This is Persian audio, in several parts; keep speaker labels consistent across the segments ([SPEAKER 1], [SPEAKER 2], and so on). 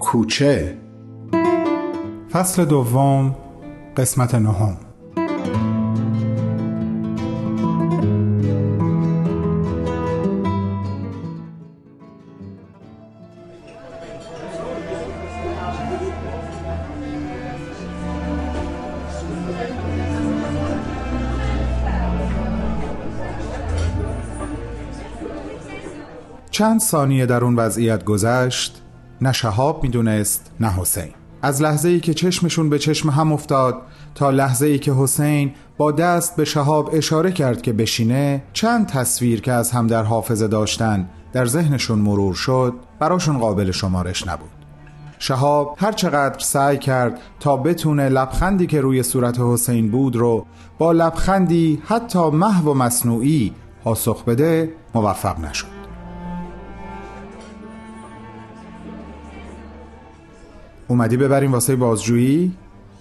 [SPEAKER 1] کوچه. فصل دوم قسمت نهم. چند ثانیه در اون وضعیت گذشت؟ نه شهاب می‌دونست نه حسین. از لحظه ای که چشمشون به چشم هم افتاد تا لحظه ای که حسین با دست به شهاب اشاره کرد که بشینه چند تصویر که از هم در حافظه داشتن در ذهنشون مرور شد براشون قابل شمارش نبود. شهاب هر چقدر سعی کرد تا بتونه لبخندی که روی صورت حسین بود رو با لبخندی حتی محو و مصنوعی پاسخ بده موفق نشد. اومدی ببریم واسه بازجویی؟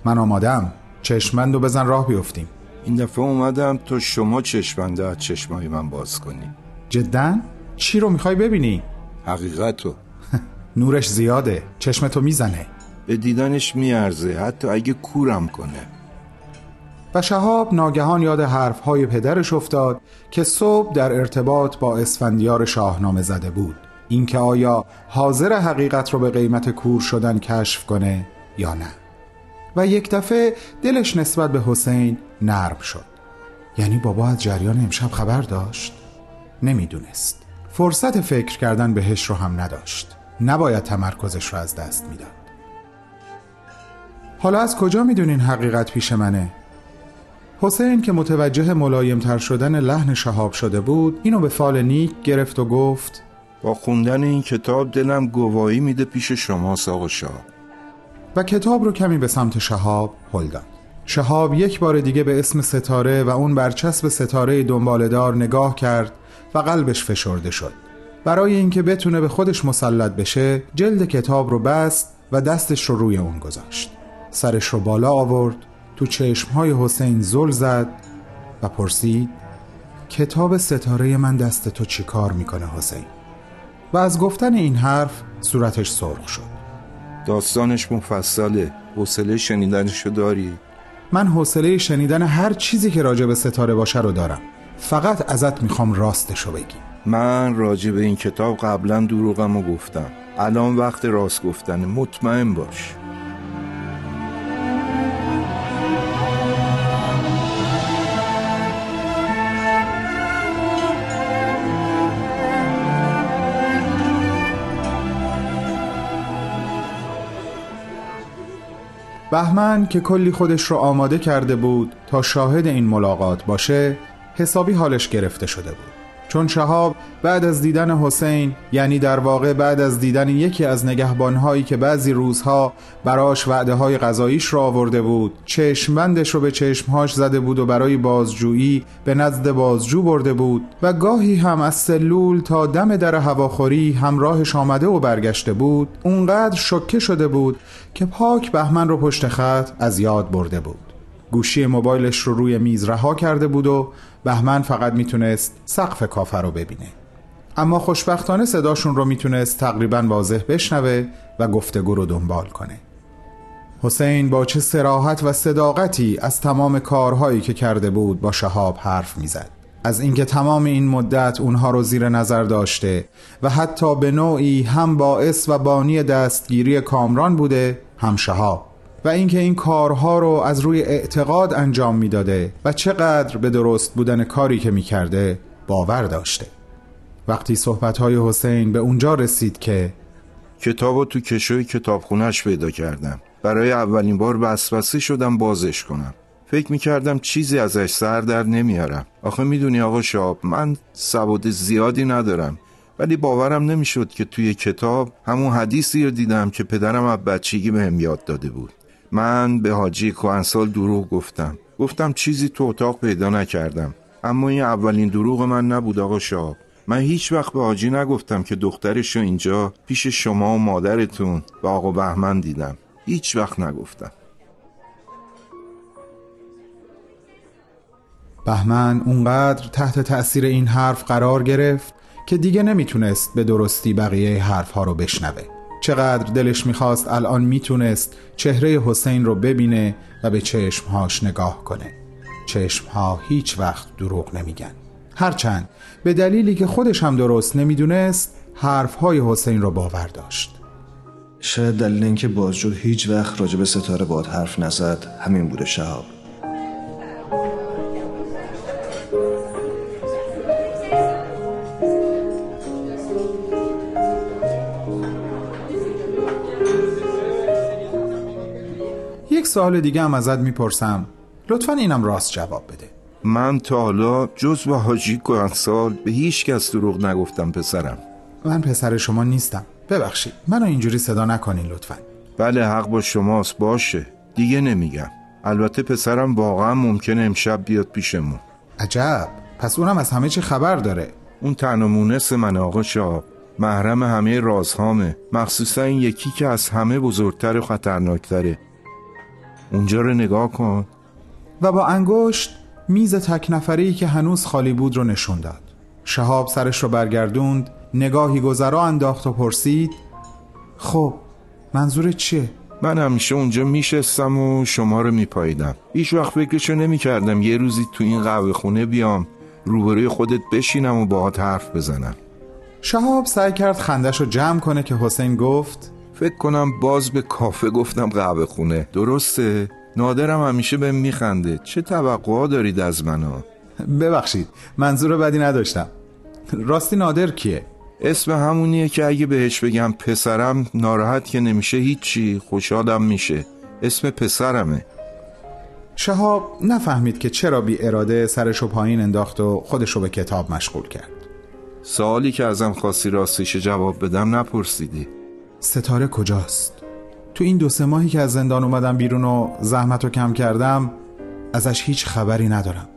[SPEAKER 1] من آمادم چشمند و بزن راه بیفتیم.
[SPEAKER 2] این دفعه اومدم تا شما چشمنده از چشمای من باز کنی.
[SPEAKER 1] جدا؟ چی رو می‌خوای ببینی؟
[SPEAKER 2] حقیقتو
[SPEAKER 1] نورش زیاده. چشمتو می‌زنه.
[SPEAKER 2] به دیدنش میارزه. حتی اگه کورم کنه.
[SPEAKER 1] و شهاب ناگهان یاد حرفهای پدرش افتاد که صبح در ارتباط با اسفندیار شاهنامه زده بود. اینکه آیا حاضر حقیقت رو به قیمت کور شدن کشف کنه یا نه. و یک دفعه دلش نسبت به حسین نرم شد. یعنی بابا از جریان امشب خبر داشت؟ نمی‌دونست. فرصت فکر کردن بهش رو هم نداشت. نباید تمرکزش رو از دست می‌داد. حالا از کجا می‌دونین حقیقت پیش منه؟ حسین که متوجه ملایمتر شدن لحن شهاب شده بود اینو به فال نیک گرفت و گفت
[SPEAKER 2] با خوندن این کتاب دلم گواهی میده پیش شما ساق شاه.
[SPEAKER 1] و کتاب رو کمی به سمت شهاب هل داد. شهاب یک بار دیگه به اسم ستاره و اون برچسب ستاره دنبالدار نگاه کرد و قلبش فشرده شد. برای اینکه بتونه به خودش مسلط بشه جلد کتاب رو بست و دستش رو روی اون گذاشت. سرش رو بالا آورد تو چشمهای حسین زل زد و پرسید کتاب ستاره من دست تو چی کار می‌کنه حسین؟ و از گفتن این حرف صورتش سرخ شد.
[SPEAKER 2] داستانش مفصله. حوصله شنیدنشو داری؟
[SPEAKER 1] من حوصله شنیدن هر چیزی که راجع به ستاره باشه رو دارم. فقط ازت می‌خوام راستشو بگی
[SPEAKER 2] من راجع به این کتاب قبلا دروغم رو گفتم. الان وقت راست گفتن. مطمئن باش.
[SPEAKER 1] بهمن که کلی خودش رو آماده کرده بود تا شاهد این ملاقات باشه حسابی حالش گرفته شده بود. چون شهاب بعد از دیدن حسین یعنی در واقع بعد از دیدن یکی از نگهبانهایی که بعضی روزها براش وعده های غذاییش را آورده بود چشمبندش رو به چشمهاش زده بود و برای بازجویی به نزد بازجو برده بود و گاهی هم از سلول تا دم در هواخوری همراهش آمده و برگشته بود اونقدر شکه شده بود که پاک بهمن رو پشت خط از یاد برده بود. گوشی موبایلش رو روی میز رها کرده بود و بهمن فقط می‌تونست سقف کافه رو ببینه. اما خوشبختانه صداشون رو می‌تونست تقریبا واضح بشنوه و گفتگو رو دنبال کنه. حسین با چه سراحت و صداقتی از تمام کارهایی که کرده بود با شهاب حرف می‌زد. از اینکه تمام این مدت اونها رو زیر نظر داشته و حتی به نوعی هم باعث و بانی دستگیری کامران بوده هم شهاب. و اینکه این کارها رو از روی اعتقاد انجام می‌داده و چقدر به درست بودن کاری که می‌کرده باور داشته. وقتی صحبتهای حسین به اونجا رسید که
[SPEAKER 2] کتاب تو کشوی کتابخونهش پیدا کردم. برای اولین بار وسوسه شدم بازش کنم. فکر می‌کردم چیزی ازش سر در نمیارم. آخه می‌دونی آقا شاب من سواد زیادی ندارم. ولی باورم نمی‌شد که توی کتاب همون حدیثی رو دیدم که پدرم از بچگی بهم یاد داده بود. من به حاجی کوهنسال دروغ گفتم. گفتم چیزی تو اتاق پیدا نکردم. اما این اولین دروغ من نبود آقا شاب من هیچ وقت به حاجی نگفتم که دخترش رو اینجا پیش شما و مادرتون و آقا بهمن دیدم. هیچ وقت نگفتم.
[SPEAKER 1] بهمن اونقدر تحت تأثیر این حرف قرار گرفت که دیگه نمی‌تونست به درستی بقیه حرف ها رو بشنوه. چقدر دلش می‌خواست الان می‌تونست چهره حسین رو ببینه و به چشمهاش نگاه کنه. چشمها هیچ وقت دروغ نمیگن. هرچند به دلیلی که خودش هم درست نمی‌دونست حرفهای حسین رو باور داشت.
[SPEAKER 3] شاید دلیل اینکه بازجو هیچ وقت راجب ستاره باد حرف نزد همین بوده شهاب.
[SPEAKER 1] یک سوال دیگه هم ازت می‌پرسم. لطفا اینم راست جواب بده.
[SPEAKER 2] من تا حالا جز به حاجی سال به هیچ کس دروغ نگفتم پسرم.
[SPEAKER 1] من پسر شما نیستم. ببخشید منو اینجوری صدا نکنین لطفا.
[SPEAKER 2] بله حق با شماست باشه. دیگه نمیگم. البته پسرم واقعا ممکنه امشب بیاد پیشمون.
[SPEAKER 1] عجب. پس اونم از همه چی خبر داره؟
[SPEAKER 2] اون تنها مونس من آقا شاب محرم همه رازهامه. مخصوصا این یکی که از همه بزرگتر و خطرناکتره. اونجا رو نگاه کن.
[SPEAKER 1] و با انگشت میز تک نفری که هنوز خالی بود رو نشون داد. شهاب سرش رو برگردوند نگاهی گذرا انداخت و پرسید خب منظور چیه؟
[SPEAKER 2] من همیشه اونجا میشستم و شما رو میپاییدم. هیچ وقت فکرشو نمی‌کردم یه روزی تو این قهوه خونه بیام روبروی خودت بشینم و باهات حرف بزنم.
[SPEAKER 1] شهاب سعی کرد خندش رو جمع کنه که حسین گفت
[SPEAKER 2] فکر کنم باز به کافه گفتم قهوه خونه. درسته؟ نادرم همیشه به میخنده. چه توقعا دارید از منو؟
[SPEAKER 1] ببخشید منظور بدی نداشتم. راستی نادر کیه؟
[SPEAKER 2] اسم همونیه که اگه بهش بگم پسرم ناراحت که نمیشه هیچی خوشحالم میشه. اسم پسرمه.
[SPEAKER 1] شهاب نفهمید که چرا بی اراده سرشو پایین انداخت و خودشو به کتاب مشغول کرد.
[SPEAKER 2] سوالی که ازم خواستی راستش جواب بدم نپرسیدی.
[SPEAKER 1] ستاره کجاست؟ تو این دو سه ماهی که از زندان اومدم بیرون و زحمت رو کم کردم ازش هیچ خبری ندارم.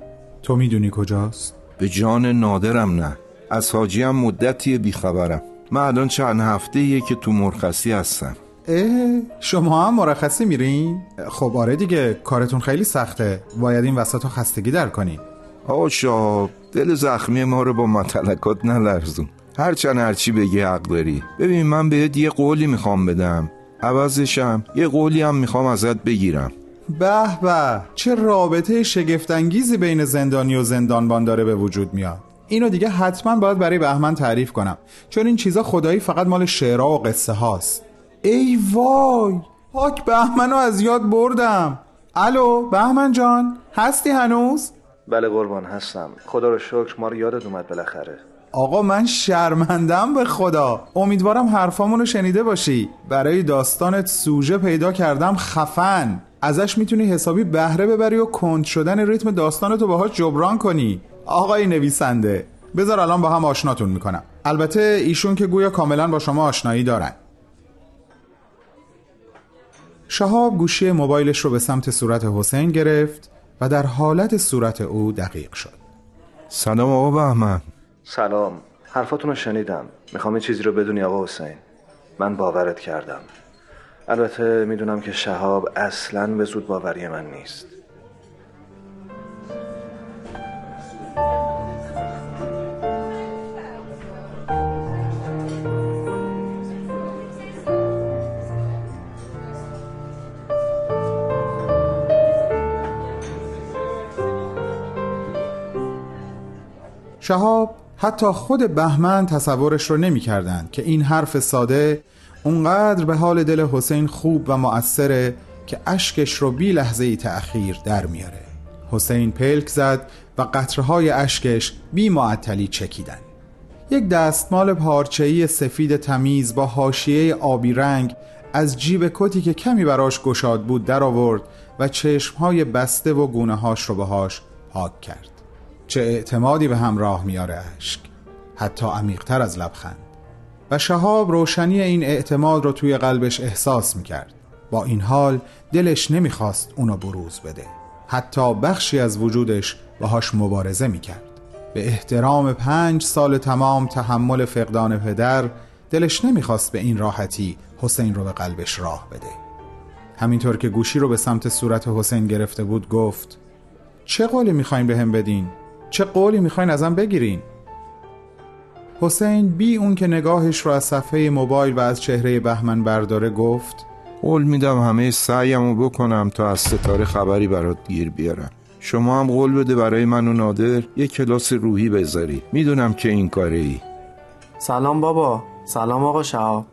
[SPEAKER 1] تو می‌دونی کجاست؟
[SPEAKER 2] به جان نادرم نه. از حاجی هم مدتی بیخبرم. من الان چند هفته که تو مرخصی هستم.
[SPEAKER 1] اه شما هم مرخصی میرین؟ خب آره دیگه کارتون خیلی سخته. باید این وسط خستگی در کنین
[SPEAKER 2] آقا شاب دل زخمی ما رو با متلکات نلرزون. هرچند هرچی بگی حق داری ببین من بهت یه قولی می‌خوام بدم. عوضشم یه قولی هم می‌خوام ازت بگیرم.
[SPEAKER 1] به به چه رابطه شگفتانگیزی بین زندانی و زندانبان داره به وجود میاد؟ اینو دیگه حتما باید برای بهمن تعریف کنم. چون این چیزا خدایی فقط مال شعرها و قصه هاست. ای وای پاک بهمنو از یاد بردم. الو بهمن جان هستی هنوز؟
[SPEAKER 3] بله قربان هستم. خدا رو شکر ما رو یادت اومد بالاخره.
[SPEAKER 1] آقا من شرمندم به خدا. امیدوارم حرفامون رو شنیده باشی. برای داستانت سوژه پیدا کردم خفن. ازش می‌تونی حسابی بهره ببری و کند شدن ریتم داستانتو باهاش جبران کنی. آقای نویسنده بذار الان با هم آشناتون می‌کنم. البته ایشون که گویا کاملا با شما آشنایی دارن. شهاب گوشی موبایلش رو به سمت صورت حسین گرفت و در حالت صورت او دقیق شد.
[SPEAKER 2] سلام آقا بهمن.
[SPEAKER 3] سلام. حرفاتون رو شنیدم. می‌خوام چیزی رو بدونی آقا حسین. من باورت کردم. البته می‌دونم که شهاب اصلا به زود باوری من نیست.
[SPEAKER 1] شهاب حتی خود بهمن تصورش رو نمی کردن که این حرف ساده اونقدر به حال دل حسین خوب و مؤثره که اشکش رو بی لحظه ای تأخیر در میاره. حسین پلک زد و قطرهای اشکش بی معطلی چکیدن یک دستمال پارچه‌ای سفید تمیز با حاشیه آبی رنگ از جیب کتی که کمی براش گشاد بود در آورد و چشمهای بسته و گونه هاش رو بهاش پاک کرد. چه اعتمادی به همراه میاره اشک حتی عمیقتر از لبخند. و شهاب روشنی این اعتماد رو توی قلبش احساس می‌کرد. با این حال دلش نمی‌خواست اونو بروز بده. حتی بخشی از وجودش باهاش مبارزه می‌کرد. به احترام پنج سال تمام تحمل فقدان پدر دلش نمی‌خواست به این راحتی حسین رو به قلبش راه بده. همینطور که گوشی رو به سمت صورت حسین گرفته بود گفت چه قولی می‌خواین به هم بدین؟ چه قولی می‌خواین ازم بگیرین؟ حسین بی اون که نگاهش رو از صفحه موبایل و از چهره بهمن برداره گفت
[SPEAKER 2] قول میدم همه سعیمو بکنم تا از ستاره خبری برات گیر بیارم. شما هم قول بده برای من و نادر یه کلاس روحی بذاری. می‌دونم که این کاره ای
[SPEAKER 4] سلام بابا. سلام آقا شهاب.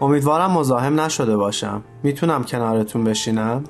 [SPEAKER 4] امیدوارم مزاحم نشده باشم. می‌تونم کنارتون بشینم؟